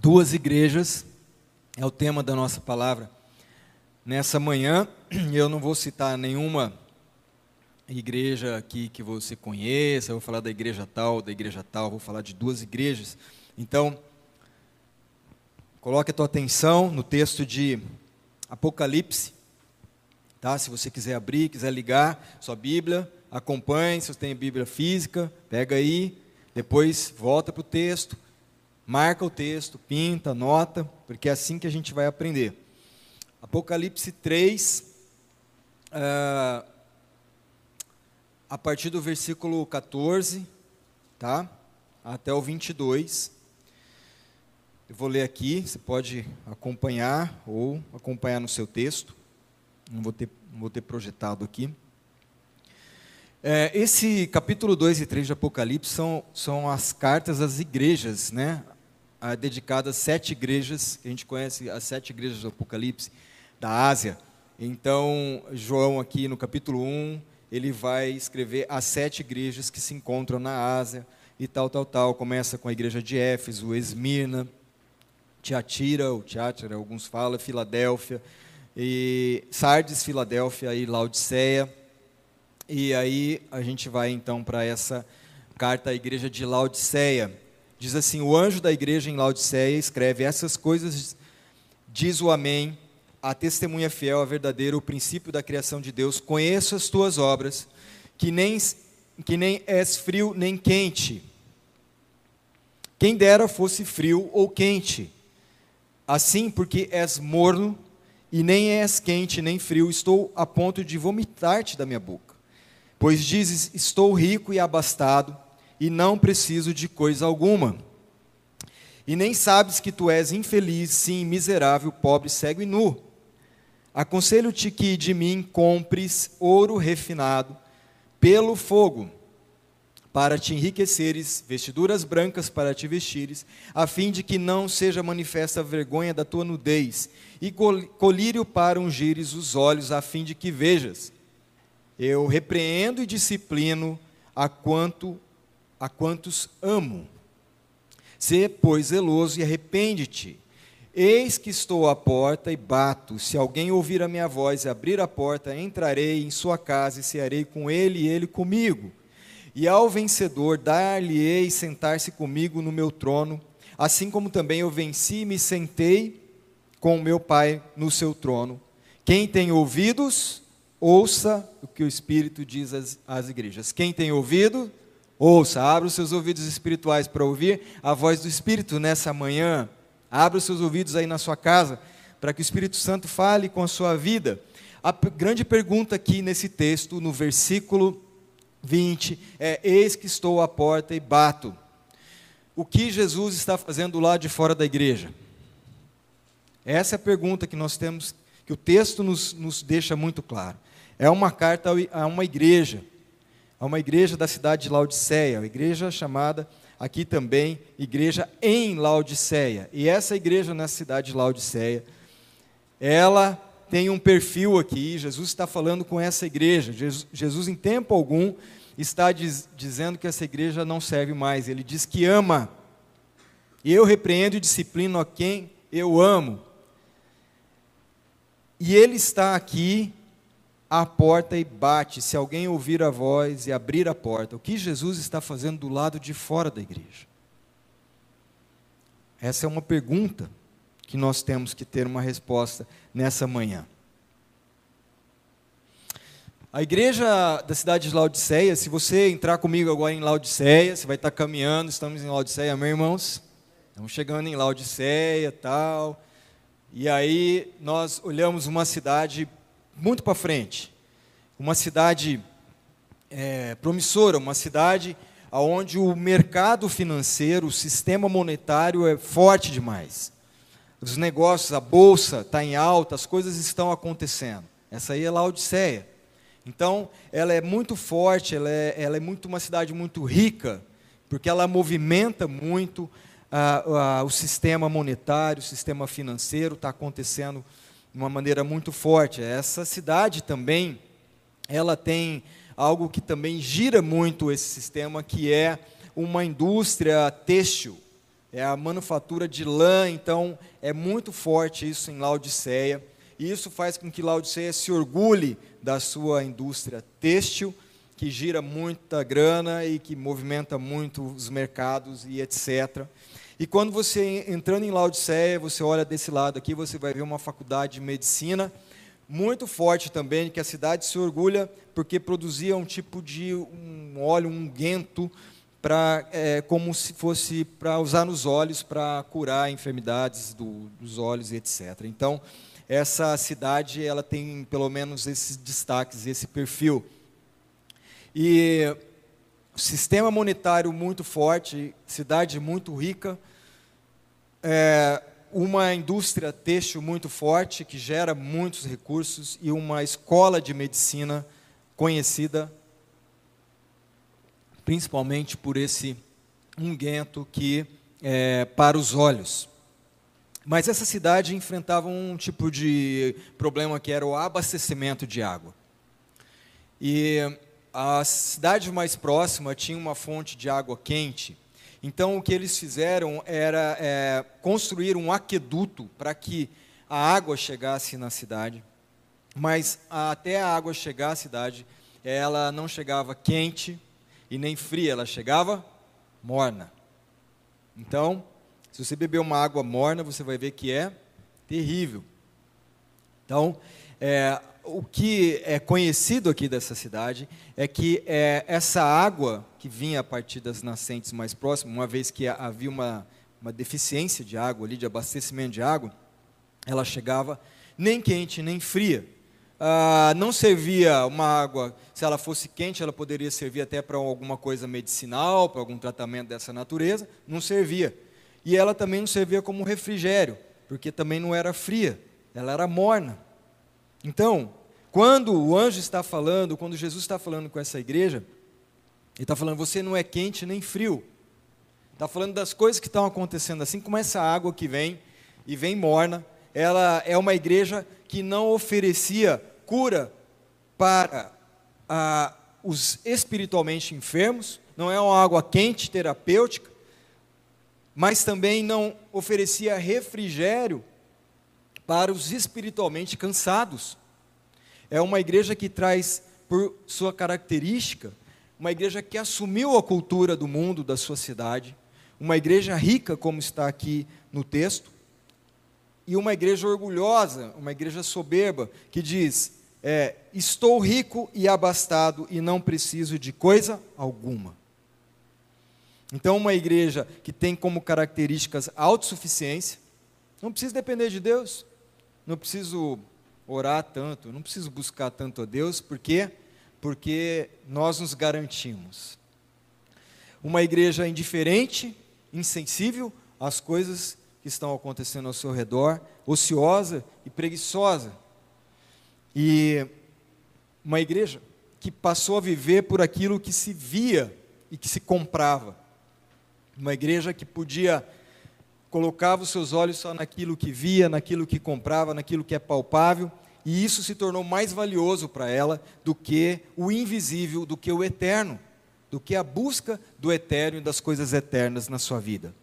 Duas igrejas é o tema da nossa palavra nessa manhã. Eu não vou citar nenhuma igreja aqui que você conheça, eu vou falar da igreja tal, da igreja tal, vou falar de duas igrejas. Então, coloque a tua atenção no texto de Apocalipse, tá? Se você quiser abrir, quiser ligar sua Bíblia, acompanhe, se você tem Bíblia física, pega aí, depois volta para o texto, marca o texto, pinta, anota, porque é assim que a gente vai aprender. Apocalipse 3, uh, ah, a partir do versículo 14, tá? Até o 22. Eu vou ler aqui, você pode acompanhar ou acompanhar no seu texto. Não vou ter, não vou ter projetado aqui. É, esse capítulo 2 e 3 de Apocalipse são, são as cartas às igrejas, né? Dedicada a sete igrejas, que a gente conhece as sete igrejas do Apocalipse da Ásia. Então, João, aqui no capítulo 1, ele vai escrever as sete igrejas que se encontram na Ásia e tal, tal, tal. Começa com a igreja de Éfeso, Esmirna, Tiatira, ou Tiatira, alguns falam, Filadélfia, e Sardes, Filadélfia e Laodiceia. E aí a gente vai então para essa carta à igreja de Laodiceia. Diz assim: O anjo da igreja em Laodiceia escreve essas coisas, diz o Amém, a testemunha fiel, a verdadeira, o princípio da criação de Deus. Conheço as tuas obras, que nem, que nem és frio nem quente. Quem dera fosse frio ou quente. Assim, porque és morno e nem és quente nem frio, estou a ponto de vomitar-te da minha boca. Pois dizes: Estou rico e abastado e não preciso de coisa alguma. E nem sabes que tu és infeliz, sim, miserável, pobre, cego e nu. Aconselho-te que de mim compres ouro refinado pelo fogo, para te enriqueceres, vestiduras brancas para te vestires, a fim de que não seja manifesta a vergonha da tua nudez, e colírio para ungires os olhos, a fim de que vejas. Eu repreendo e disciplino a quanto a quantos amo. Sê, pois, zeloso e arrepende-te. Eis que estou à porta e bato. Se alguém ouvir a minha voz e abrir a porta, entrarei em sua casa e cearei com ele e ele comigo. E ao vencedor dar-lhe-ei sentar-se comigo no meu trono, assim como também eu venci e me sentei com o meu Pai no seu trono. Quem tem ouvidos, ouça o que o Espírito diz às, às igrejas. Quem tem ouvido, Ouça, abra os seus ouvidos espirituais para ouvir a voz do Espírito nessa manhã. Abra os seus ouvidos aí na sua casa, para que o Espírito Santo fale com a sua vida. A grande pergunta aqui nesse texto, no versículo 20, é: Eis que estou à porta e bato. O que Jesus está fazendo lá de fora da igreja? Essa é a pergunta que nós temos, que o texto nos, nos deixa muito claro. É uma carta a uma igreja a uma igreja da cidade de Laodiceia, uma igreja chamada aqui também Igreja em Laodiceia. E essa igreja na cidade de Laodiceia, ela tem um perfil aqui, Jesus está falando com essa igreja. Jesus, em tempo algum, está diz, dizendo que essa igreja não serve mais. Ele diz que ama. E eu repreendo e disciplino a quem eu amo. E ele está aqui à porta e bate. Se alguém ouvir a voz e abrir a porta, o que Jesus está fazendo do lado de fora da igreja? Essa é uma pergunta que nós temos que ter uma resposta nessa manhã. A igreja da cidade de Laodiceia, se você entrar comigo agora em Laodiceia, você vai estar caminhando, estamos em Laodiceia, meus irmãos? Estamos chegando em Laodiceia, tal. E aí nós olhamos uma cidade muito para frente. Uma cidade é, promissora, uma cidade onde o mercado financeiro, o sistema monetário é forte demais. Os negócios, a bolsa está em alta, as coisas estão acontecendo. Essa aí é Laodiceia. Então, ela é muito forte, ela é, ela é muito uma cidade muito rica, porque ela movimenta muito ah, ah, o sistema monetário, o sistema financeiro, está acontecendo de uma maneira muito forte. Essa cidade também, ela tem algo que também gira muito esse sistema, que é uma indústria têxtil. é a manufatura de lã, então é muito forte isso em Laodiceia. E isso faz com que Laodiceia se orgulhe da sua indústria têxtil, que gira muita grana e que movimenta muito os mercados e etc. E quando você entrando em Laodiceia, você olha desse lado aqui, você vai ver uma faculdade de medicina muito forte também, que a cidade se orgulha porque produzia um tipo de um óleo, um guento para é, como se fosse para usar nos olhos para curar enfermidades do, dos olhos e etc. Então essa cidade ela tem pelo menos esses destaques, esse perfil. E sistema monetário muito forte, cidade muito rica, é, uma indústria têxtil muito forte que gera muitos recursos e uma escola de medicina conhecida principalmente por esse unguento que é para os olhos. Mas essa cidade enfrentava um tipo de problema que era o abastecimento de água. E a cidade mais próxima tinha uma fonte de água quente. Então o que eles fizeram era é, construir um aqueduto para que a água chegasse na cidade. Mas até a água chegar à cidade, ela não chegava quente, e nem fria, ela chegava morna. Então, se você beber uma água morna, você vai ver que é terrível. Então, é, o que é conhecido aqui dessa cidade é que é, essa água que vinha a partir das nascentes mais próximas, uma vez que havia uma, uma deficiência de água ali, de abastecimento de água, ela chegava nem quente nem fria ah, não servia uma água, se ela fosse quente, ela poderia servir até para alguma coisa medicinal, para algum tratamento dessa natureza, não servia. E ela também não servia como refrigério, porque também não era fria, ela era morna. Então, quando o anjo está falando, quando Jesus está falando com essa igreja, ele está falando: você não é quente nem frio. Está falando das coisas que estão acontecendo, assim como essa água que vem e vem morna, ela é uma igreja que não oferecia cura para os espiritualmente enfermos, não é uma água quente terapêutica, mas também não oferecia refrigério para os espiritualmente cansados. É uma igreja que traz, por sua característica, uma igreja que assumiu a cultura do mundo, da sua cidade, uma igreja rica, como está aqui no texto, e uma igreja orgulhosa, uma igreja soberba, que diz: é, Estou rico e abastado e não preciso de coisa alguma. Então, uma igreja que tem como características autossuficiência, não preciso depender de Deus, não preciso orar tanto, não preciso buscar tanto a Deus, por quê? Porque nós nos garantimos. Uma igreja indiferente, insensível às coisas que estão acontecendo ao seu redor, ociosa e preguiçosa. E uma igreja que passou a viver por aquilo que se via e que se comprava. Uma igreja que podia colocava os seus olhos só naquilo que via, naquilo que comprava, naquilo que é palpável, e isso se tornou mais valioso para ela do que o invisível, do que o eterno, do que a busca do eterno e das coisas eternas na sua vida.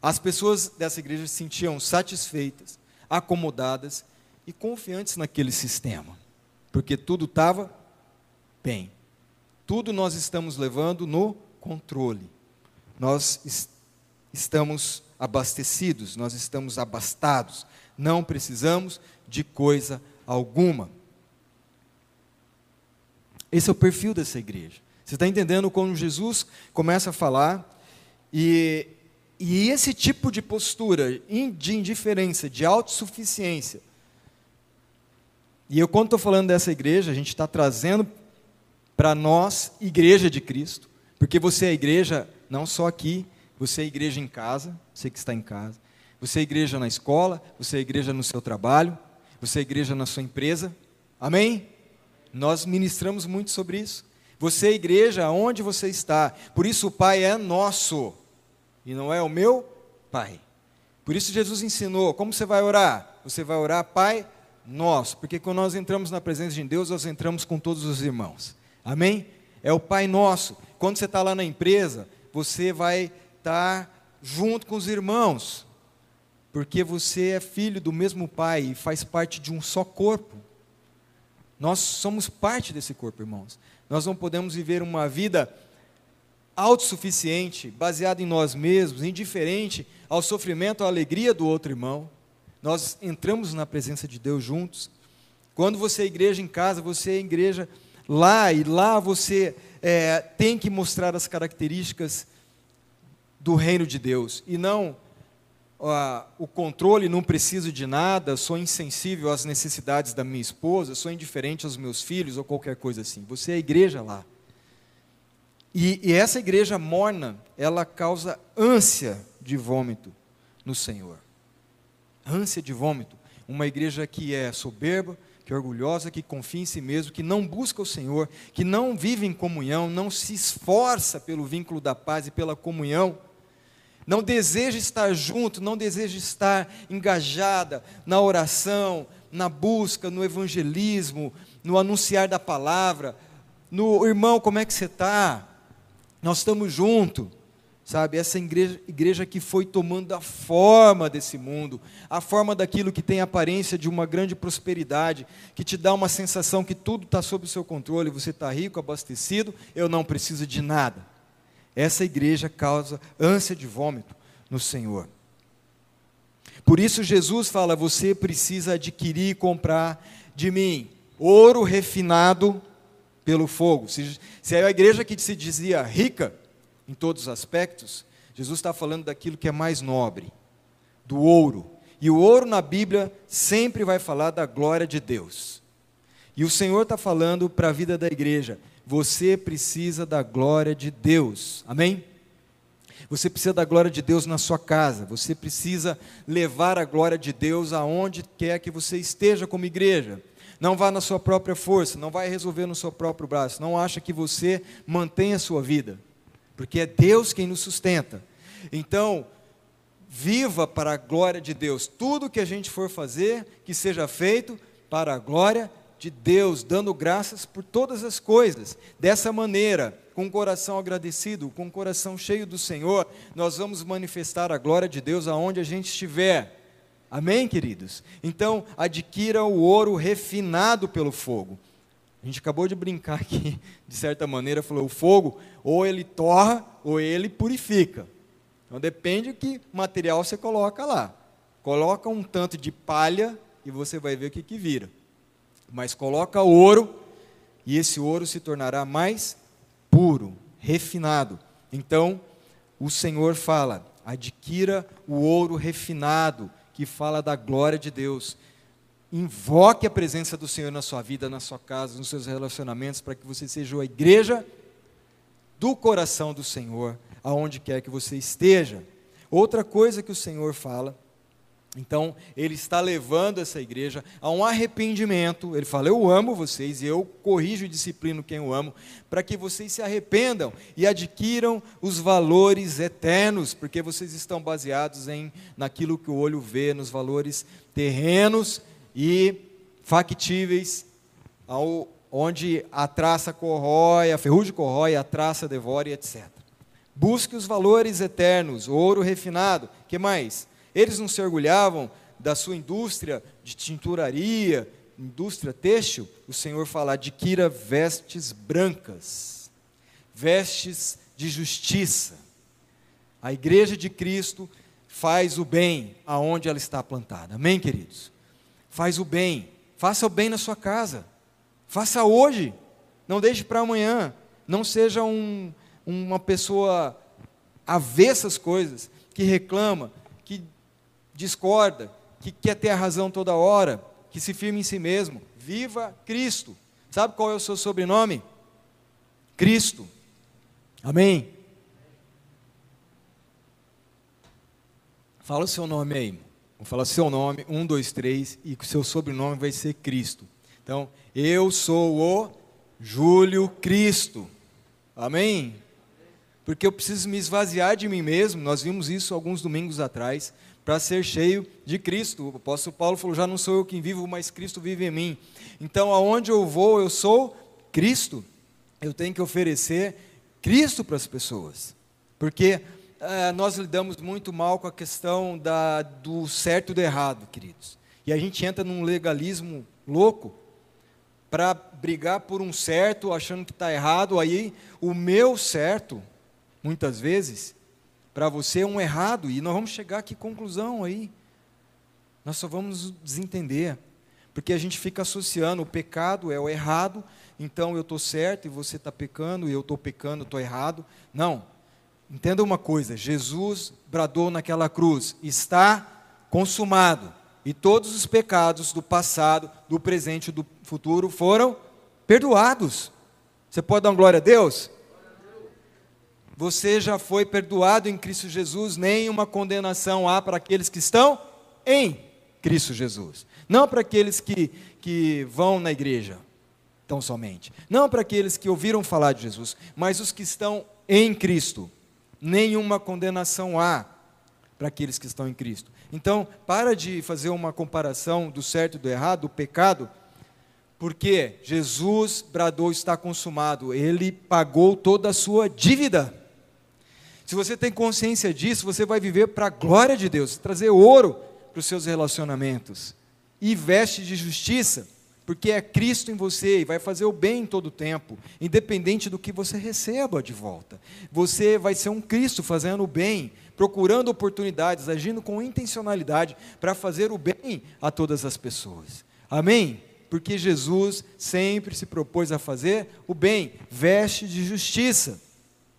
As pessoas dessa igreja se sentiam satisfeitas, acomodadas e confiantes naquele sistema, porque tudo estava bem. Tudo nós estamos levando no controle. Nós est estamos abastecidos, nós estamos abastados, não precisamos de coisa alguma. Esse é o perfil dessa igreja. Você está entendendo quando Jesus começa a falar e e esse tipo de postura de indiferença, de autossuficiência, e eu, quando estou falando dessa igreja, a gente está trazendo para nós, igreja de Cristo, porque você é igreja não só aqui, você é igreja em casa, você que está em casa, você é igreja na escola, você é igreja no seu trabalho, você é igreja na sua empresa, amém? Nós ministramos muito sobre isso. Você é igreja onde você está, por isso o Pai é nosso e não é o meu Pai. Por isso Jesus ensinou, como você vai orar? Você vai orar, Pai nosso, porque quando nós entramos na presença de Deus, nós entramos com todos os irmãos. Amém? É o Pai nosso. Quando você está lá na empresa, você vai estar junto com os irmãos, porque você é filho do mesmo pai e faz parte de um só corpo. Nós somos parte desse corpo, irmãos. Nós não podemos viver uma vida autossuficiente, baseada em nós mesmos, indiferente ao sofrimento, à alegria do outro irmão. Nós entramos na presença de Deus juntos. Quando você é igreja em casa, você é igreja lá, e lá você é, tem que mostrar as características do reino de Deus, e não o controle, não preciso de nada, sou insensível às necessidades da minha esposa, sou indiferente aos meus filhos ou qualquer coisa assim. Você é a igreja lá. E, e essa igreja morna, ela causa ânsia de vômito no Senhor. Ânsia de vômito. Uma igreja que é soberba, que é orgulhosa, que confia em si mesmo, que não busca o Senhor, que não vive em comunhão, não se esforça pelo vínculo da paz e pela comunhão, não deseja estar junto, não deseja estar engajada na oração, na busca, no evangelismo, no anunciar da palavra, no irmão, como é que você está? Nós estamos juntos. Sabe, essa igreja, igreja que foi tomando a forma desse mundo, a forma daquilo que tem a aparência de uma grande prosperidade, que te dá uma sensação que tudo está sob o seu controle, você está rico, abastecido, eu não preciso de nada. Essa igreja causa ânsia de vômito no Senhor. Por isso Jesus fala: você precisa adquirir e comprar de mim ouro refinado pelo fogo. Se, se é a igreja que se dizia rica, em todos os aspectos, Jesus está falando daquilo que é mais nobre, do ouro. E o ouro na Bíblia sempre vai falar da glória de Deus. E o Senhor está falando para a vida da igreja: você precisa da glória de Deus. Amém? Você precisa da glória de Deus na sua casa. Você precisa levar a glória de Deus aonde quer que você esteja como igreja. Não vá na sua própria força, não vai resolver no seu próprio braço. Não acha que você mantém a sua vida porque é Deus quem nos sustenta. Então, viva para a glória de Deus. Tudo que a gente for fazer, que seja feito para a glória de Deus, dando graças por todas as coisas. Dessa maneira, com o coração agradecido, com o coração cheio do Senhor, nós vamos manifestar a glória de Deus aonde a gente estiver. Amém, queridos? Então, adquira o ouro refinado pelo fogo. A gente acabou de brincar aqui, de certa maneira, falou: o fogo, ou ele torra, ou ele purifica. Então depende do que material você coloca lá. Coloca um tanto de palha e você vai ver o que, que vira. Mas coloca ouro, e esse ouro se tornará mais puro, refinado. Então, o Senhor fala: adquira o ouro refinado, que fala da glória de Deus. Invoque a presença do Senhor na sua vida, na sua casa, nos seus relacionamentos, para que você seja a igreja do coração do Senhor, aonde quer que você esteja. Outra coisa que o Senhor fala, então, ele está levando essa igreja a um arrependimento. Ele fala: Eu amo vocês e eu corrijo e disciplino quem eu amo, para que vocês se arrependam e adquiram os valores eternos, porque vocês estão baseados em naquilo que o olho vê, nos valores terrenos e factíveis, ao, onde a traça corrói, a ferrugem corrói, a traça devora e etc. Busque os valores eternos, ouro refinado. que mais? Eles não se orgulhavam da sua indústria de tinturaria, indústria têxtil. O Senhor fala: adquira vestes brancas, vestes de justiça. A igreja de Cristo faz o bem aonde ela está plantada. Amém, queridos? Faz o bem. Faça o bem na sua casa. Faça hoje. Não deixe para amanhã. Não seja um, uma pessoa avessa às coisas, que reclama, discorda, que quer ter a razão toda hora, que se firme em si mesmo. Viva Cristo. Sabe qual é o seu sobrenome? Cristo. Amém? Fala o seu nome aí. Vou falar seu nome, um, dois, três, e o seu sobrenome vai ser Cristo. Então, eu sou o Júlio Cristo. Amém? Porque eu preciso me esvaziar de mim mesmo, nós vimos isso alguns domingos atrás, para ser cheio de Cristo. O apóstolo Paulo falou: já não sou eu quem vivo, mas Cristo vive em mim. Então, aonde eu vou, eu sou Cristo. Eu tenho que oferecer Cristo para as pessoas. Porque eh, nós lidamos muito mal com a questão da, do certo e do errado, queridos. E a gente entra num legalismo louco para brigar por um certo, achando que está errado. Aí o meu certo, muitas vezes, para você é um errado. E nós vamos chegar a que conclusão aí? Nós só vamos desentender. Porque a gente fica associando o pecado é o errado, então eu estou certo e você está pecando, e eu estou pecando, estou errado. Não. Entenda uma coisa: Jesus bradou naquela cruz, está consumado. E todos os pecados do passado, do presente e do futuro foram perdoados. Você pode dar glória a Deus? Você já foi perdoado em Cristo Jesus, nenhuma condenação há para aqueles que estão em Cristo Jesus. Não para aqueles que, que vão na igreja, tão somente. Não para aqueles que ouviram falar de Jesus, mas os que estão em Cristo nenhuma condenação há para aqueles que estão em Cristo. Então, para de fazer uma comparação do certo e do errado, do pecado, porque Jesus bradou está consumado, ele pagou toda a sua dívida. Se você tem consciência disso, você vai viver para a glória de Deus, trazer ouro para os seus relacionamentos e veste de justiça porque é Cristo em você e vai fazer o bem em todo o tempo, independente do que você receba de volta. Você vai ser um Cristo fazendo o bem, procurando oportunidades, agindo com intencionalidade para fazer o bem a todas as pessoas. Amém? Porque Jesus sempre se propôs a fazer o bem, veste de justiça.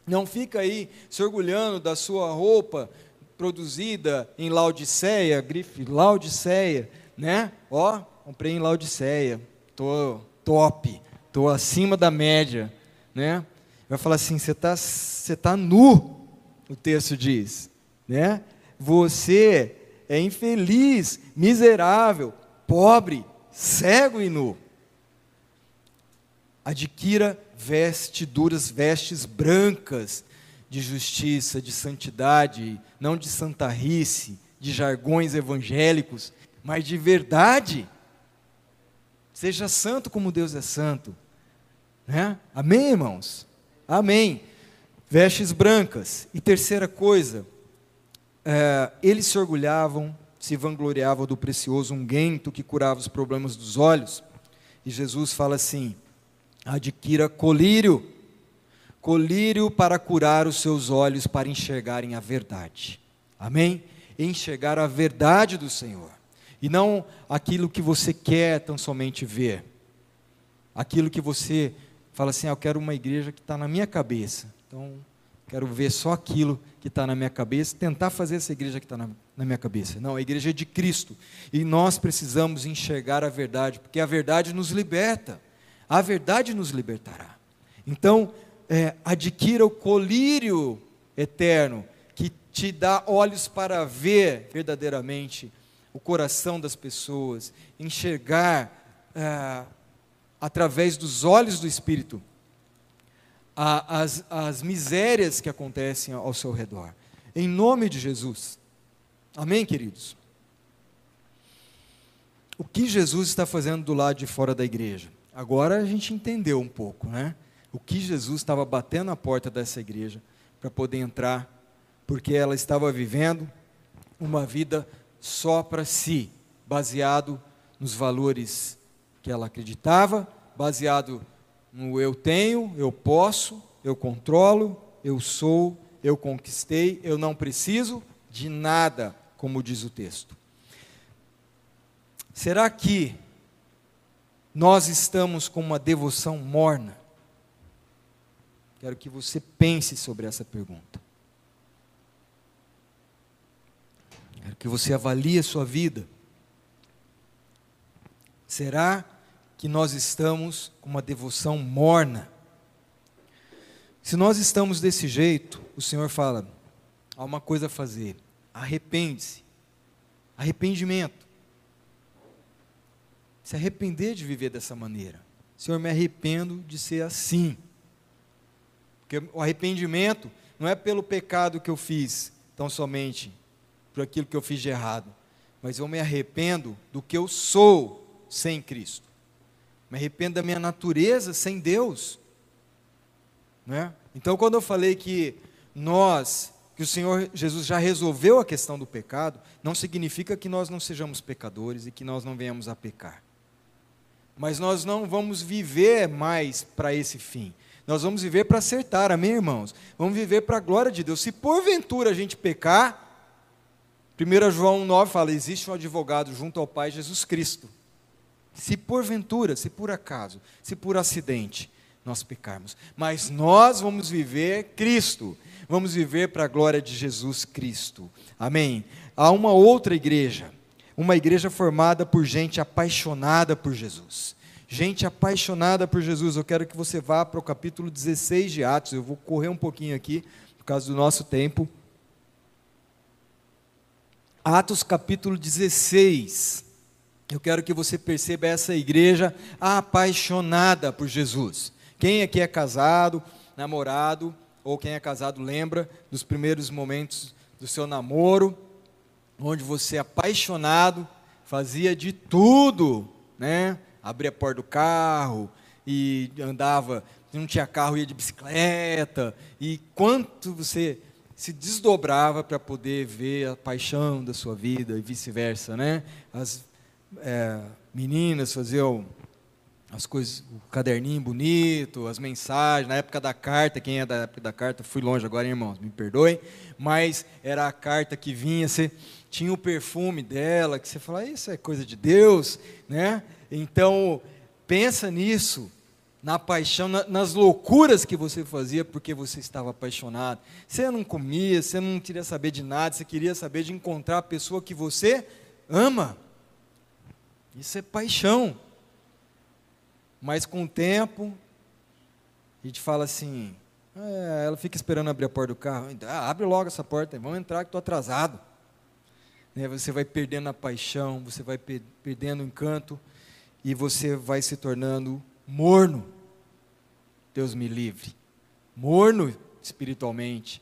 Não fica aí se orgulhando da sua roupa produzida em Laodiceia, grife Laodiceia, né? Ó, comprei em Laodiceia, tô top, tô acima da média, né? Vai falar assim, você está você tá nu, o texto diz, né? Você é infeliz, miserável, pobre, cego e nu. Adquira vestiduras, vestes brancas de justiça, de santidade, não de santarrice, de jargões evangélicos, mas de verdade. Seja santo como Deus é santo. Né? Amém, irmãos? Amém. Vestes brancas. E terceira coisa, é, eles se orgulhavam, se vangloriavam do precioso unguento que curava os problemas dos olhos. E Jesus fala assim: adquira colírio, colírio para curar os seus olhos, para enxergarem a verdade. Amém? Enxergar a verdade do Senhor e não aquilo que você quer tão somente ver. Aquilo que você fala assim, ah, eu quero uma igreja que está na minha cabeça. Então, quero ver só aquilo que está na minha cabeça, tentar fazer essa igreja que está na, na minha cabeça. Não, a igreja é de Cristo. E nós precisamos enxergar a verdade, porque a verdade nos liberta. A verdade nos libertará. Então, é, adquira o colírio eterno, que te dá olhos para ver verdadeiramente o coração das pessoas, enxergar ah, através dos olhos do Espírito a, as, as misérias que acontecem ao seu redor. Em nome de Jesus. Amém, queridos? O que Jesus está fazendo do lado de fora da igreja? Agora a gente entendeu um pouco, né? O que Jesus estava batendo na porta dessa igreja para poder entrar, porque ela estava vivendo uma vida só para si, baseado nos valores que ela acreditava, baseado no eu tenho, eu posso, eu controlo, eu sou, eu conquistei, eu não preciso de nada, como diz o texto. Será que nós estamos com uma devoção morna? Quero que você pense sobre essa pergunta. Quero que você avalie a sua vida. Será que nós estamos com uma devoção morna? Se nós estamos desse jeito, o Senhor fala: há uma coisa a fazer, arrepende-se. Arrependimento. Se arrepender de viver dessa maneira. Senhor, me arrependo de ser assim. Porque o arrependimento não é pelo pecado que eu fiz, tão somente, por aquilo que eu fiz de errado, mas eu me arrependo do que eu sou sem Cristo. Me arrependo da minha natureza sem Deus. Né? Então, quando eu falei que nós que o Senhor Jesus já resolveu a questão do pecado, não significa que nós não sejamos pecadores e que nós não venhamos a pecar. Mas nós não vamos viver mais para esse fim. Nós vamos viver para acertar, amém, irmãos? Vamos viver para a glória de Deus. Se porventura a gente pecar, 1 João 9 fala: existe um advogado junto ao Pai Jesus Cristo. Se porventura, se por acaso, se por acidente nós pecarmos, mas nós vamos viver Cristo, vamos viver para a glória de Jesus Cristo. Amém. Há uma outra igreja, uma igreja formada por gente apaixonada por Jesus. Gente apaixonada por Jesus. Eu quero que você vá para o capítulo 16 de Atos. Eu vou correr um pouquinho aqui, por causa do nosso tempo. Atos capítulo 16. Eu quero que você perceba essa igreja apaixonada por Jesus. Quem aqui é casado, namorado, ou quem é casado lembra dos primeiros momentos do seu namoro, onde você apaixonado fazia de tudo, né? Abria a porta do carro e andava, não tinha carro, ia de bicicleta, e quanto você se desdobrava para poder ver a paixão da sua vida e vice-versa, né? As é, meninas faziam as coisas, o caderninho bonito, as mensagens, na época da carta, quem é da época da carta, fui longe agora, irmãos, me perdoem, mas era a carta que vinha, você tinha o perfume dela, que você fala, isso é coisa de Deus, né? Então, pensa nisso, na paixão, na, nas loucuras que você fazia porque você estava apaixonado. Você não comia, você não queria saber de nada, você queria saber de encontrar a pessoa que você ama. Isso é paixão. Mas com o tempo, a gente fala assim, é, ela fica esperando abrir a porta do carro. Ah, abre logo essa porta, vamos entrar que estou atrasado. Né, você vai perdendo a paixão, você vai perdendo o encanto e você vai se tornando morno. Deus me livre. Morno espiritualmente.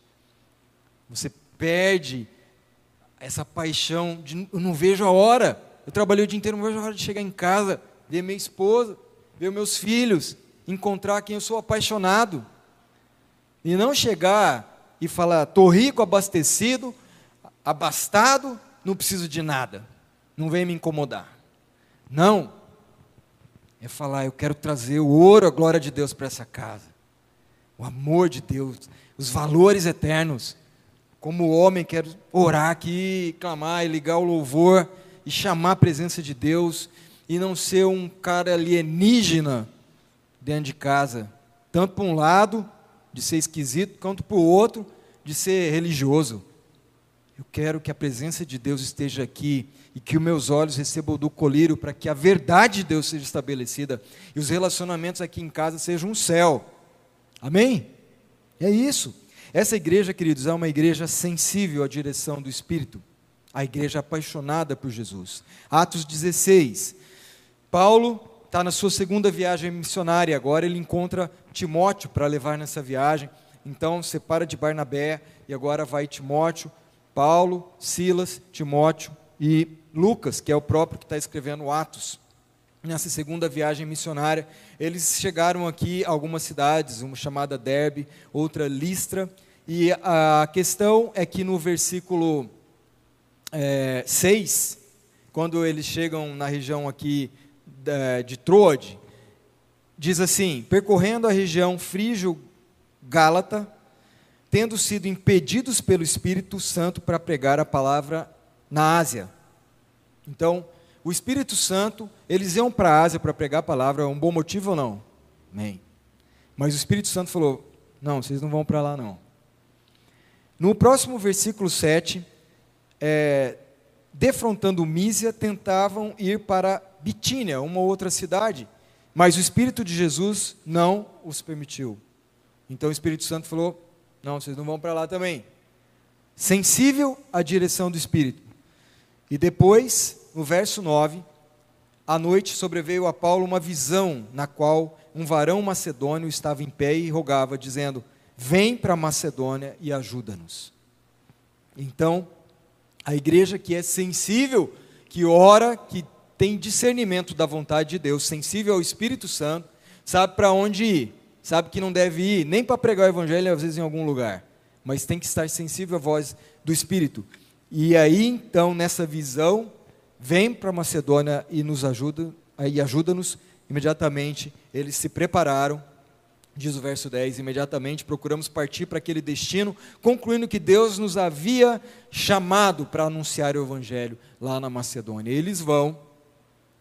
Você perde essa paixão de eu não vejo a hora. Eu trabalhei o dia inteiro, não vejo a hora de chegar em casa, ver minha esposa, ver meus filhos, encontrar quem eu sou apaixonado. E não chegar e falar, estou rico, abastecido, abastado, não preciso de nada. Não vem me incomodar. Não é falar: eu quero trazer o ouro, a glória de Deus para essa casa, o amor de Deus, os valores eternos. Como homem, quero orar aqui, clamar e ligar o louvor e chamar a presença de Deus e não ser um cara alienígena dentro de casa, tanto para um lado, de ser esquisito, quanto para o outro, de ser religioso. Eu quero que a presença de Deus esteja aqui e que os meus olhos recebam do colírio para que a verdade de Deus seja estabelecida e os relacionamentos aqui em casa sejam um céu. Amém? É isso. Essa igreja, queridos, é uma igreja sensível à direção do Espírito, a igreja apaixonada por Jesus. Atos 16. Paulo está na sua segunda viagem missionária agora, ele encontra Timóteo para levar nessa viagem. Então, separa de Barnabé e agora vai Timóteo, Paulo, Silas, Timóteo e Lucas, que é o próprio que está escrevendo Atos, nessa segunda viagem missionária, eles chegaram aqui a algumas cidades, uma chamada Derbe, outra Listra, e a questão é que no versículo é, 6, quando eles chegam na região aqui de Troade, diz assim: percorrendo a região frígio-gálata, tendo sido impedidos pelo Espírito Santo para pregar a palavra na Ásia. Então, o Espírito Santo, eles iam para a Ásia para pregar a palavra, é um bom motivo ou não? Amém. Mas o Espírito Santo falou: não, vocês não vão para lá não. No próximo versículo 7, é, defrontando Mísia, tentavam ir para Bitínia, uma outra cidade, mas o Espírito de Jesus não os permitiu. Então o Espírito Santo falou: não, vocês não vão para lá também. Sensível à direção do Espírito. E depois, no verso 9, à noite sobreveio a Paulo uma visão na qual um varão macedônio estava em pé e rogava, dizendo: Vem para Macedônia e ajuda-nos. Então, a igreja que é sensível, que ora, que tem discernimento da vontade de Deus, sensível ao Espírito Santo, sabe para onde ir, sabe que não deve ir nem para pregar o evangelho às vezes em algum lugar, mas tem que estar sensível à voz do Espírito. E aí, então, nessa visão, vem para Macedônia e nos ajuda, aí ajuda-nos imediatamente. Eles se prepararam, diz o verso 10, imediatamente procuramos partir para aquele destino, concluindo que Deus nos havia chamado para anunciar o evangelho lá na Macedônia. Eles vão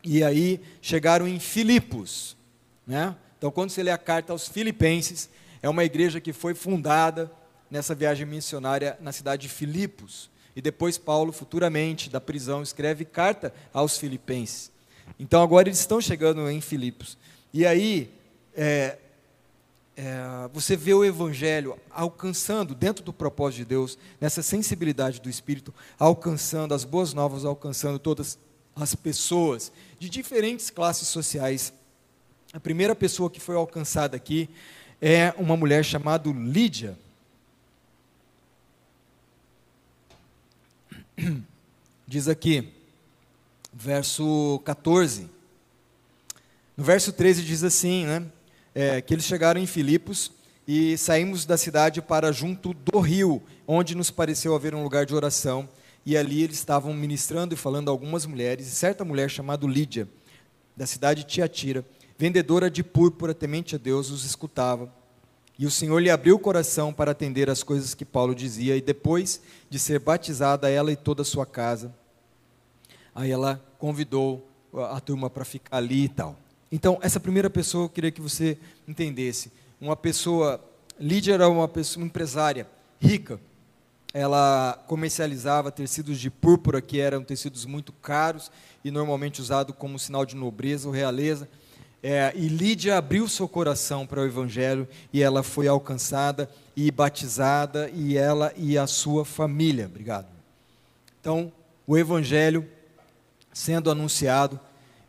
e aí chegaram em Filipos, né? Então, quando você lê a carta aos Filipenses, é uma igreja que foi fundada nessa viagem missionária na cidade de Filipos. E depois Paulo, futuramente, da prisão, escreve carta aos filipenses. Então agora eles estão chegando em Filipos. E aí, é, é, você vê o Evangelho alcançando, dentro do propósito de Deus, nessa sensibilidade do Espírito, alcançando as boas novas, alcançando todas as pessoas de diferentes classes sociais. A primeira pessoa que foi alcançada aqui é uma mulher chamada Lídia. Diz aqui, verso 14. No verso 13 diz assim, né? É, que eles chegaram em Filipos e saímos da cidade para junto do rio, onde nos pareceu haver um lugar de oração. E ali eles estavam ministrando e falando a algumas mulheres, e certa mulher chamada Lídia, da cidade de Tiatira, vendedora de púrpura, temente a Deus, os escutava. E o Senhor lhe abriu o coração para atender as coisas que Paulo dizia, e depois de ser batizada, ela e toda a sua casa, aí ela convidou a turma para ficar ali e tal. Então, essa primeira pessoa eu queria que você entendesse. Uma pessoa, Lídia era uma pessoa uma empresária rica. Ela comercializava tecidos de púrpura, que eram tecidos muito caros e normalmente usados como sinal de nobreza ou realeza. É, e Lídia abriu seu coração para o Evangelho e ela foi alcançada e batizada, e ela e a sua família. Obrigado. Então, o Evangelho sendo anunciado,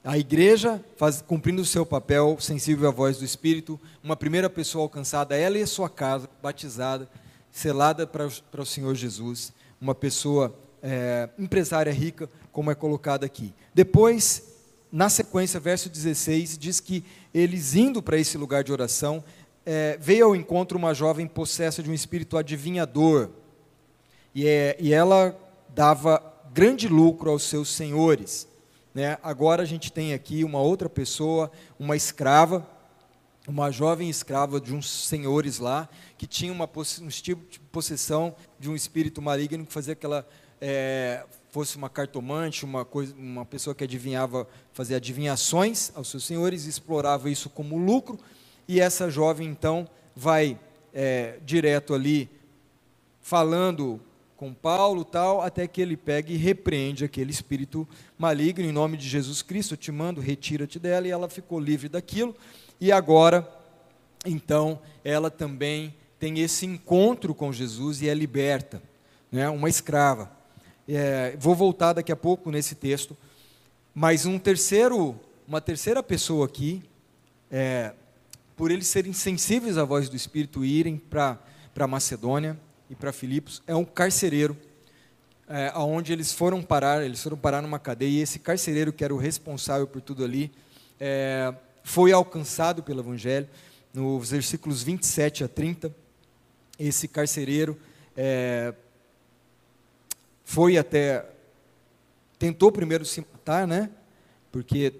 a igreja faz, cumprindo o seu papel, sensível à voz do Espírito, uma primeira pessoa alcançada, ela e a sua casa, batizada, selada para, para o Senhor Jesus, uma pessoa é, empresária rica, como é colocado aqui. Depois, na sequência, verso 16, diz que eles indo para esse lugar de oração, é, veio ao encontro uma jovem possessa de um espírito adivinhador, e, é, e ela dava grande lucro aos seus senhores. Né? Agora a gente tem aqui uma outra pessoa, uma escrava, uma jovem escrava de uns senhores lá, que tinha uma um tipo de possessão de um espírito maligno que fazia aquela é, fosse uma cartomante, uma, coisa, uma pessoa que adivinhava, fazia adivinhações aos seus senhores, explorava isso como lucro, e essa jovem então vai é, direto ali falando com Paulo tal, até que ele pega e repreende aquele espírito maligno em nome de Jesus Cristo, eu te mando, retira-te dela, e ela ficou livre daquilo, e agora, então, ela também tem esse encontro com Jesus e é liberta, né, uma escrava. É, vou voltar daqui a pouco nesse texto. Mas um terceiro, uma terceira pessoa aqui, é, por eles serem sensíveis à voz do Espírito e irem para Macedônia e para Filipos, é um carcereiro, é, aonde eles foram parar, eles foram parar numa cadeia, e esse carcereiro, que era o responsável por tudo ali, é, foi alcançado pelo Evangelho, nos versículos 27 a 30, esse carcereiro é, foi até. Tentou primeiro se matar, né? Porque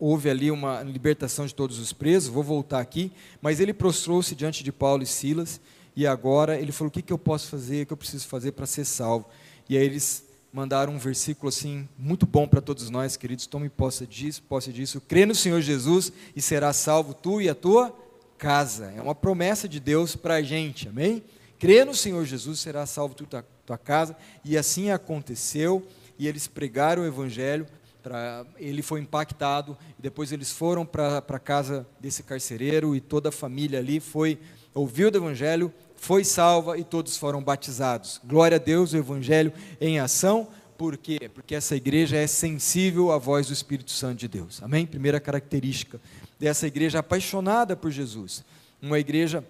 houve ali uma libertação de todos os presos, vou voltar aqui, mas ele prostrou-se diante de Paulo e Silas, e agora ele falou: O que, que eu posso fazer, o que eu preciso fazer para ser salvo? E aí eles mandaram um versículo assim, muito bom para todos nós, queridos, tome posse disso, posse disso, crê no Senhor Jesus e será salvo tu e a tua casa. É uma promessa de Deus para a gente, amém? Crê no Senhor Jesus, será salvo tu e tua casa. E assim aconteceu, e eles pregaram o evangelho, pra, ele foi impactado, e depois eles foram para a casa desse carcereiro, e toda a família ali foi, ouviu do evangelho, foi salva, e todos foram batizados. Glória a Deus, o evangelho em ação, por quê? Porque essa igreja é sensível à voz do Espírito Santo de Deus. Amém? Primeira característica dessa igreja apaixonada por Jesus. Uma igreja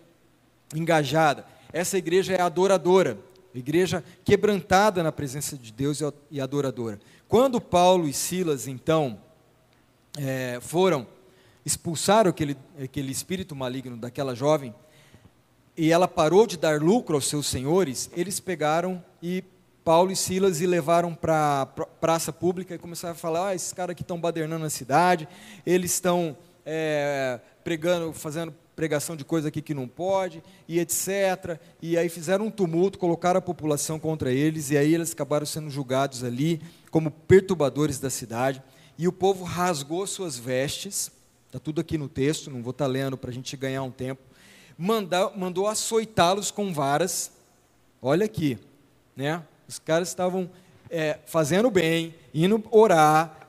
engajada. Essa igreja é adoradora igreja quebrantada na presença de Deus e adoradora. Quando Paulo e Silas, então, é, foram expulsar aquele, aquele espírito maligno daquela jovem, e ela parou de dar lucro aos seus senhores, eles pegaram e Paulo e Silas e levaram para a praça pública e começaram a falar: ah, esses caras aqui estão badernando a cidade, eles estão é, pregando, fazendo pregação de coisa aqui que não pode, e etc. E aí fizeram um tumulto, colocaram a população contra eles, e aí eles acabaram sendo julgados ali como perturbadores da cidade. E o povo rasgou suas vestes, está tudo aqui no texto, não vou estar tá lendo para a gente ganhar um tempo. Mandou, mandou açoitá-los com varas. Olha aqui, né? Os caras estavam é, fazendo bem, indo orar,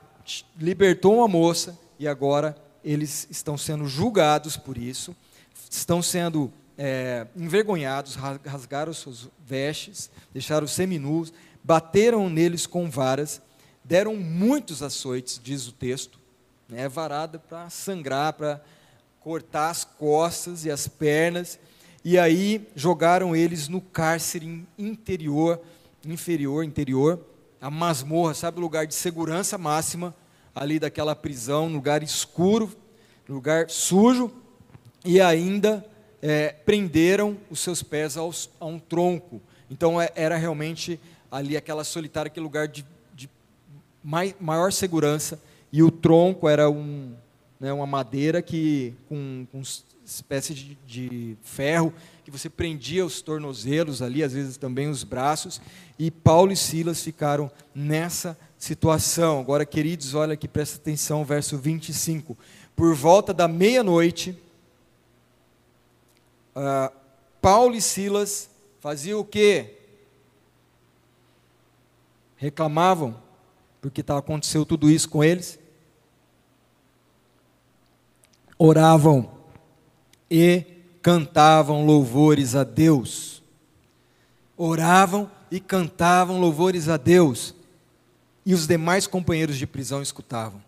libertou uma moça e agora eles estão sendo julgados por isso, estão sendo é, envergonhados, rasgaram suas vestes, deixaram seminus, bateram neles com varas, deram muitos açoites, diz o texto, né, varada para sangrar, para cortar as costas e as pernas, e aí jogaram eles no cárcere interior, inferior, interior, a masmorra, sabe, o lugar de segurança máxima, ali daquela prisão, lugar escuro, lugar sujo, e ainda é, prenderam os seus pés aos, a um tronco. Então é, era realmente ali aquela solitária, aquele lugar de, de mai, maior segurança, e o tronco era um, né, uma madeira que com, com espécie de, de ferro que você prendia os tornozelos ali, às vezes também os braços, e Paulo e Silas ficaram nessa situação. Agora, queridos, olha aqui, presta atenção, verso 25. Por volta da meia-noite, uh, Paulo e Silas faziam o quê? Reclamavam, porque tá, aconteceu tudo isso com eles. Oravam e cantavam louvores a Deus. Oravam e cantavam louvores a Deus e os demais companheiros de prisão escutavam.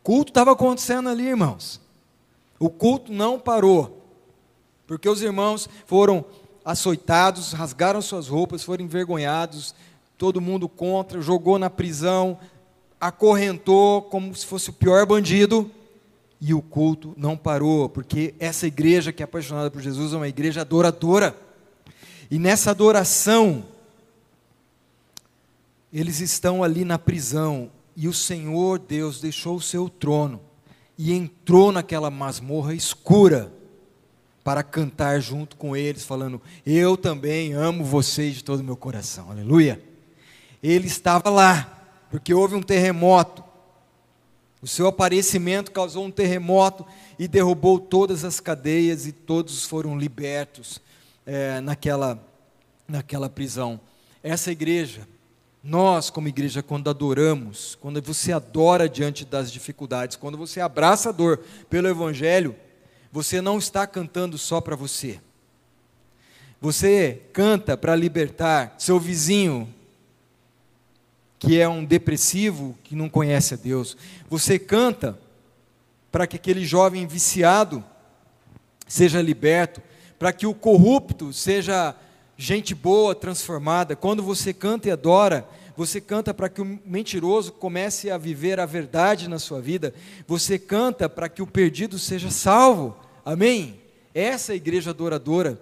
O culto estava acontecendo ali, irmãos. O culto não parou, porque os irmãos foram açoitados, rasgaram suas roupas, foram envergonhados, todo mundo contra, jogou na prisão, acorrentou como se fosse o pior bandido, e o culto não parou, porque essa igreja que é apaixonada por Jesus é uma igreja adoradora. E nessa adoração, eles estão ali na prisão e o Senhor Deus deixou o seu trono e entrou naquela masmorra escura para cantar junto com eles, falando: Eu também amo vocês de todo o meu coração. Aleluia. Ele estava lá, porque houve um terremoto. O seu aparecimento causou um terremoto e derrubou todas as cadeias e todos foram libertos é, naquela, naquela prisão. Essa igreja nós, como igreja, quando adoramos, quando você adora diante das dificuldades, quando você abraça a dor pelo Evangelho, você não está cantando só para você. Você canta para libertar seu vizinho, que é um depressivo, que não conhece a Deus. Você canta para que aquele jovem viciado seja liberto, para que o corrupto seja gente boa transformada. Quando você canta e adora, você canta para que o mentiroso comece a viver a verdade na sua vida. Você canta para que o perdido seja salvo. Amém? Essa é a igreja adoradora.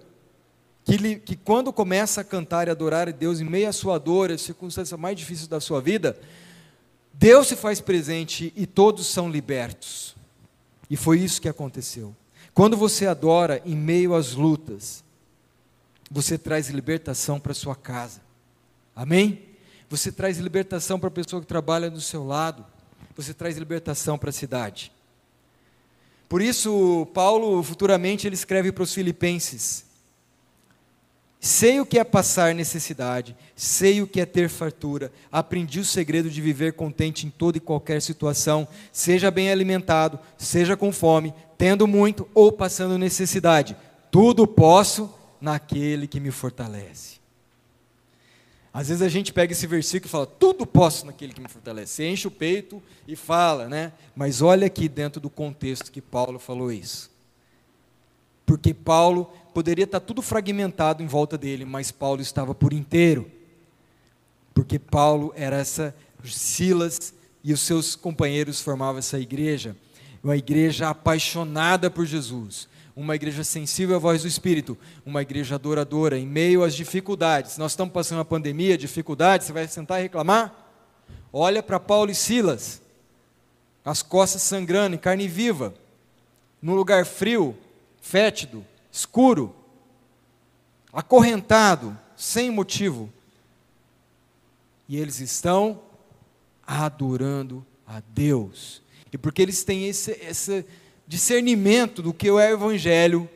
Que, que quando começa a cantar e adorar a Deus em meio à sua dor, a circunstância mais difícil da sua vida, Deus se faz presente e todos são libertos. E foi isso que aconteceu. Quando você adora em meio às lutas, você traz libertação para sua casa. Amém? Você traz libertação para a pessoa que trabalha do seu lado. Você traz libertação para a cidade. Por isso, Paulo, futuramente, ele escreve para os filipenses: Sei o que é passar necessidade, sei o que é ter fartura, aprendi o segredo de viver contente em toda e qualquer situação, seja bem alimentado, seja com fome, tendo muito ou passando necessidade. Tudo posso naquele que me fortalece. Às vezes a gente pega esse versículo e fala, tudo posso naquele que me fortalece. Você enche o peito e fala, né? Mas olha aqui dentro do contexto que Paulo falou isso. Porque Paulo poderia estar tudo fragmentado em volta dele, mas Paulo estava por inteiro. Porque Paulo era essa, Silas e os seus companheiros formavam essa igreja, uma igreja apaixonada por Jesus, uma igreja sensível à voz do Espírito, uma igreja adoradora em meio às dificuldades. Nós estamos passando uma pandemia, dificuldades, você vai sentar e reclamar? Olha para Paulo e Silas, as costas sangrando, em carne viva, num lugar frio, fétido, escuro, acorrentado, sem motivo. E eles estão adorando a Deus. E porque eles têm esse, esse discernimento do que é o Evangelho,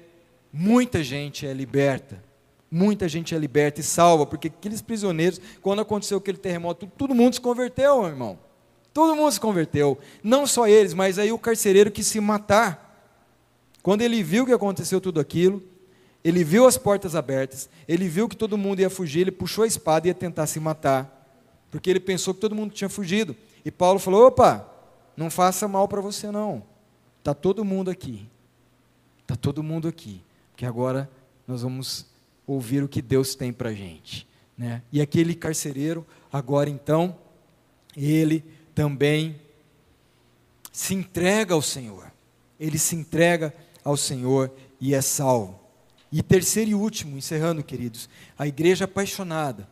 muita gente é liberta. Muita gente é liberta e salva, porque aqueles prisioneiros, quando aconteceu aquele terremoto, todo mundo se converteu, meu irmão. Todo mundo se converteu. Não só eles, mas aí o carcereiro quis se matar. Quando ele viu que aconteceu tudo aquilo, ele viu as portas abertas, ele viu que todo mundo ia fugir, ele puxou a espada e ia tentar se matar, porque ele pensou que todo mundo tinha fugido. E Paulo falou: opa, não faça mal para você não. Está todo mundo aqui. Está todo mundo aqui. Porque agora nós vamos ouvir o que Deus tem para a gente. Né? E aquele carcereiro, agora então, ele também se entrega ao Senhor. Ele se entrega ao Senhor e é salvo. E terceiro e último, encerrando, queridos, a igreja apaixonada.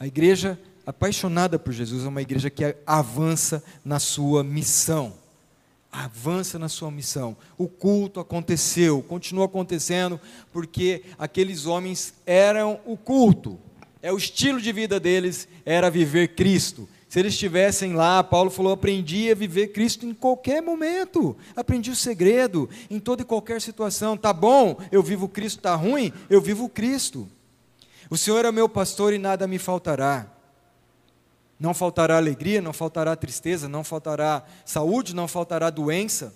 A igreja apaixonada por Jesus é uma igreja que avança na sua missão. Avança na sua missão. O culto aconteceu, continua acontecendo, porque aqueles homens eram o culto. É o estilo de vida deles, era viver Cristo. Se eles estivessem lá, Paulo falou: aprendi a viver Cristo em qualquer momento, aprendi o segredo, em toda e qualquer situação. Tá bom, eu vivo Cristo, tá ruim, eu vivo Cristo. O Senhor é meu pastor e nada me faltará. Não faltará alegria, não faltará tristeza, não faltará saúde, não faltará doença.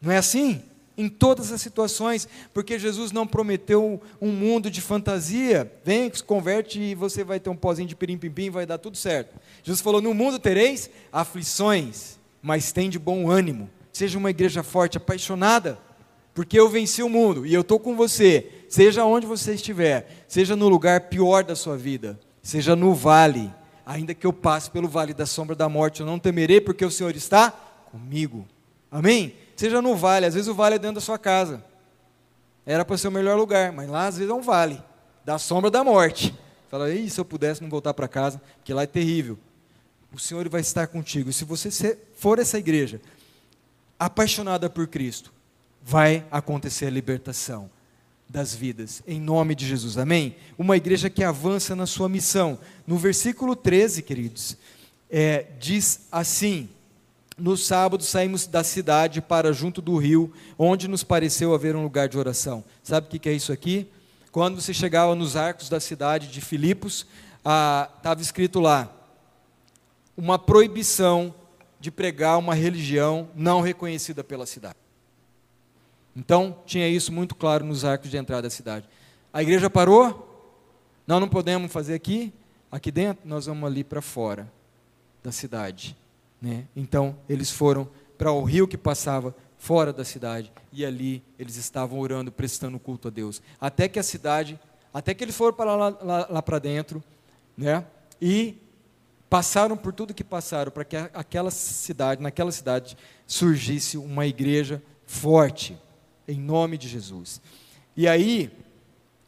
Não é assim? Em todas as situações, porque Jesus não prometeu um mundo de fantasia. Vem, se converte e você vai ter um pozinho de pirim-pim-pim, vai dar tudo certo. Jesus falou: No mundo tereis aflições, mas tem de bom ânimo. Seja uma igreja forte, apaixonada, porque eu venci o mundo e eu estou com você, seja onde você estiver, seja no lugar pior da sua vida seja no vale, ainda que eu passe pelo vale da sombra da morte, eu não temerei, porque o Senhor está comigo. Amém? Seja no vale, às vezes o vale é dentro da sua casa. Era para ser o melhor lugar, mas lá às vezes é um vale da sombra da morte. Fala, Ih, se eu pudesse não voltar para casa, porque lá é terrível. O Senhor vai estar contigo. E se você for essa igreja apaixonada por Cristo, vai acontecer a libertação das vidas, em nome de Jesus, amém? Uma igreja que avança na sua missão. No versículo 13, queridos, é, diz assim: No sábado saímos da cidade para junto do rio, onde nos pareceu haver um lugar de oração. Sabe o que é isso aqui? Quando você chegava nos arcos da cidade de Filipos, estava escrito lá: uma proibição de pregar uma religião não reconhecida pela cidade. Então, tinha isso muito claro nos arcos de entrada da cidade. A igreja parou? Nós não podemos fazer aqui? Aqui dentro? Nós vamos ali para fora da cidade. Né? Então, eles foram para o rio que passava fora da cidade. E ali eles estavam orando, prestando culto a Deus. Até que a cidade, até que eles foram para lá, lá, lá para dentro, né? e passaram por tudo que passaram para que aquela cidade, naquela cidade, surgisse uma igreja forte em nome de Jesus. E aí,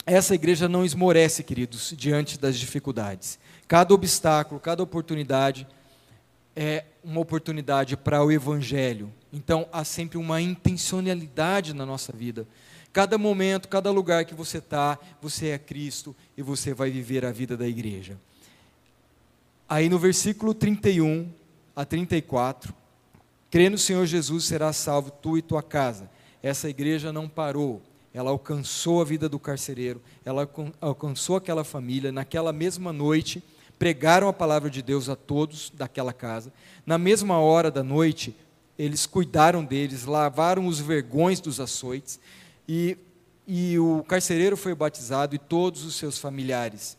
essa igreja não esmorece, queridos, diante das dificuldades. Cada obstáculo, cada oportunidade é uma oportunidade para o evangelho. Então, há sempre uma intencionalidade na nossa vida. Cada momento, cada lugar que você está, você é Cristo e você vai viver a vida da igreja. Aí no versículo 31 a 34, crê no Senhor Jesus, será salvo tu e tua casa essa igreja não parou, ela alcançou a vida do carcereiro, ela alcançou aquela família, naquela mesma noite, pregaram a palavra de Deus a todos daquela casa. Na mesma hora da noite, eles cuidaram deles, lavaram os vergões dos açoites, e, e o carcereiro foi batizado e todos os seus familiares.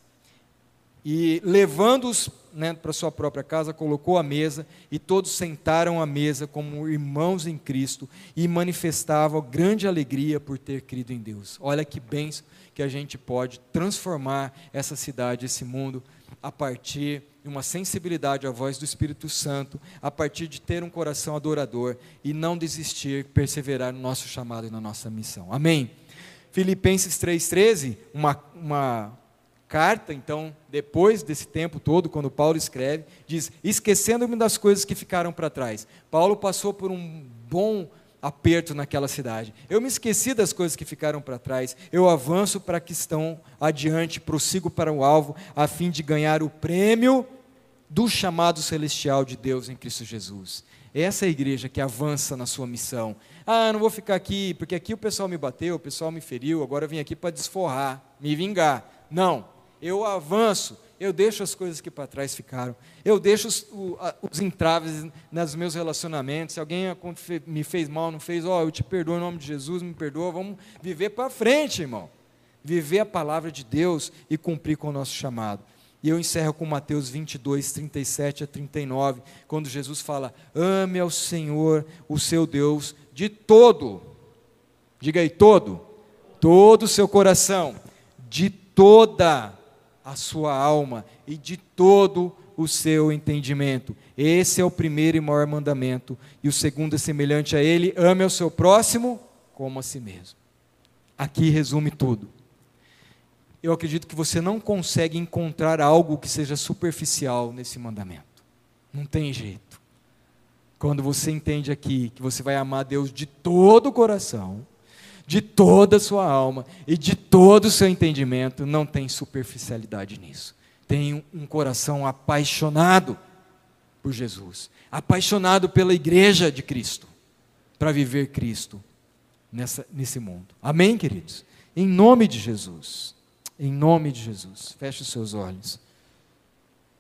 E levando-os né, para sua própria casa, colocou a mesa e todos sentaram à mesa como irmãos em Cristo e manifestavam grande alegria por ter crido em Deus. Olha que bênção que a gente pode transformar essa cidade, esse mundo, a partir de uma sensibilidade à voz do Espírito Santo, a partir de ter um coração adorador e não desistir, perseverar no nosso chamado e na nossa missão. Amém? Filipenses 3,13, uma, uma carta, então, depois desse tempo todo, quando Paulo escreve, diz: esquecendo-me das coisas que ficaram para trás. Paulo passou por um bom aperto naquela cidade. Eu me esqueci das coisas que ficaram para trás. Eu avanço para que estão adiante, prossigo para o alvo, a fim de ganhar o prêmio do chamado celestial de Deus em Cristo Jesus. Essa é a igreja que avança na sua missão. Ah, não vou ficar aqui, porque aqui o pessoal me bateu, o pessoal me feriu, agora eu vim aqui para desforrar, me vingar. Não eu avanço, eu deixo as coisas que para trás ficaram, eu deixo os, os, entraves nos meus relacionamentos. Se alguém me fez mal, não fez, ó, oh, eu te perdoo em nome de Jesus, me perdoa, vamos viver para frente, irmão. Viver a palavra de Deus e cumprir com o nosso chamado. E eu encerro com Mateus 22, 37 a 39, quando Jesus fala: Ame ao Senhor, o seu Deus, de todo, diga aí, todo, todo o seu coração, de toda a sua alma e de todo o seu entendimento. Esse é o primeiro e maior mandamento. E o segundo é semelhante a ele: ame ao seu próximo como a si mesmo. Aqui resume tudo. Eu acredito que você não consegue encontrar algo que seja superficial nesse mandamento. Não tem jeito. Quando você entende aqui que você vai amar Deus de todo o coração, de toda a sua alma e de todo o seu entendimento, não tem superficialidade nisso. Tem um coração apaixonado por Jesus, apaixonado pela igreja de Cristo, para viver Cristo nessa, nesse mundo. Amém, queridos? Em nome de Jesus. Em nome de Jesus. Feche os seus olhos.